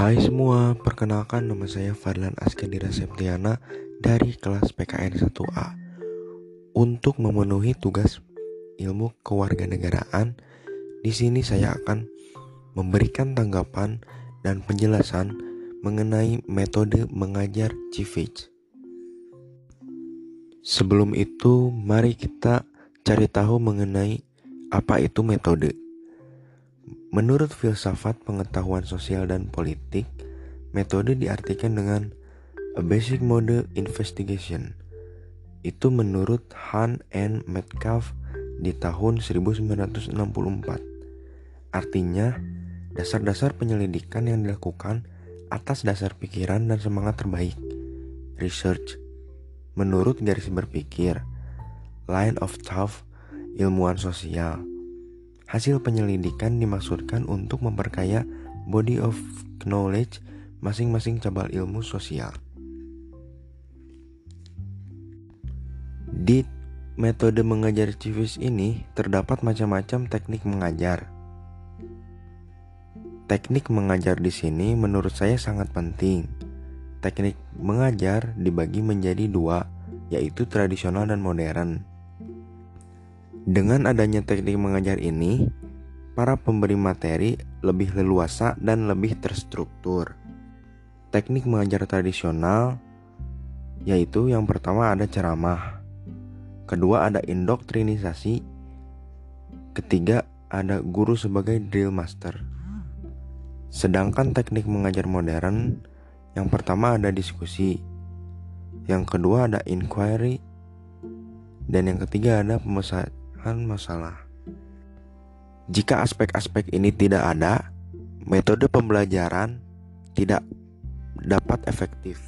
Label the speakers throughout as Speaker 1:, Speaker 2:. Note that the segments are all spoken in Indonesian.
Speaker 1: Hai semua, perkenalkan nama saya Fadlan Askandira Septiana dari kelas PKN 1A. Untuk memenuhi tugas ilmu kewarganegaraan, di sini saya akan memberikan tanggapan dan penjelasan mengenai metode mengajar Civage. Sebelum itu, mari kita cari tahu mengenai apa itu metode. Menurut filsafat pengetahuan sosial dan politik, metode diartikan dengan a basic mode investigation. Itu menurut Han and Metcalf di tahun 1964. Artinya, dasar-dasar penyelidikan yang dilakukan atas dasar pikiran dan semangat terbaik. Research menurut garis berpikir, line of thought ilmuwan sosial Hasil penyelidikan dimaksudkan untuk memperkaya body of knowledge masing-masing cabang ilmu sosial. Di metode mengajar civis ini terdapat macam-macam teknik mengajar. Teknik mengajar di sini menurut saya sangat penting. Teknik mengajar dibagi menjadi dua, yaitu tradisional dan modern. Dengan adanya teknik mengajar ini, para pemberi materi lebih leluasa dan lebih terstruktur. Teknik mengajar tradisional yaitu yang pertama ada ceramah, kedua ada indoktrinisasi, ketiga ada guru sebagai drill master. Sedangkan teknik mengajar modern yang pertama ada diskusi, yang kedua ada inquiry, dan yang ketiga ada pemesan masalah. Jika aspek-aspek ini tidak ada, metode pembelajaran tidak dapat efektif.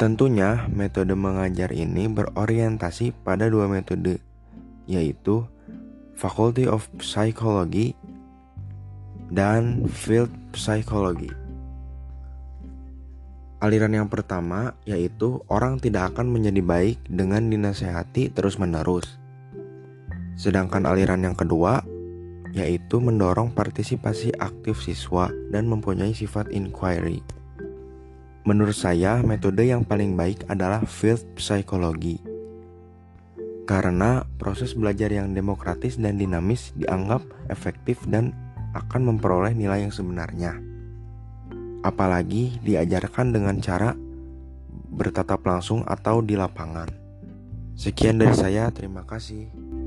Speaker 1: Tentunya, metode mengajar ini berorientasi pada dua metode, yaitu Faculty of Psychology dan Field Psychology. Aliran yang pertama yaitu orang tidak akan menjadi baik dengan dinasehati terus-menerus. Sedangkan aliran yang kedua yaitu mendorong partisipasi aktif siswa dan mempunyai sifat inquiry. Menurut saya, metode yang paling baik adalah field psychology. Karena proses belajar yang demokratis dan dinamis dianggap efektif dan akan memperoleh nilai yang sebenarnya. Apalagi diajarkan dengan cara bertatap langsung atau di lapangan. Sekian dari saya, terima kasih.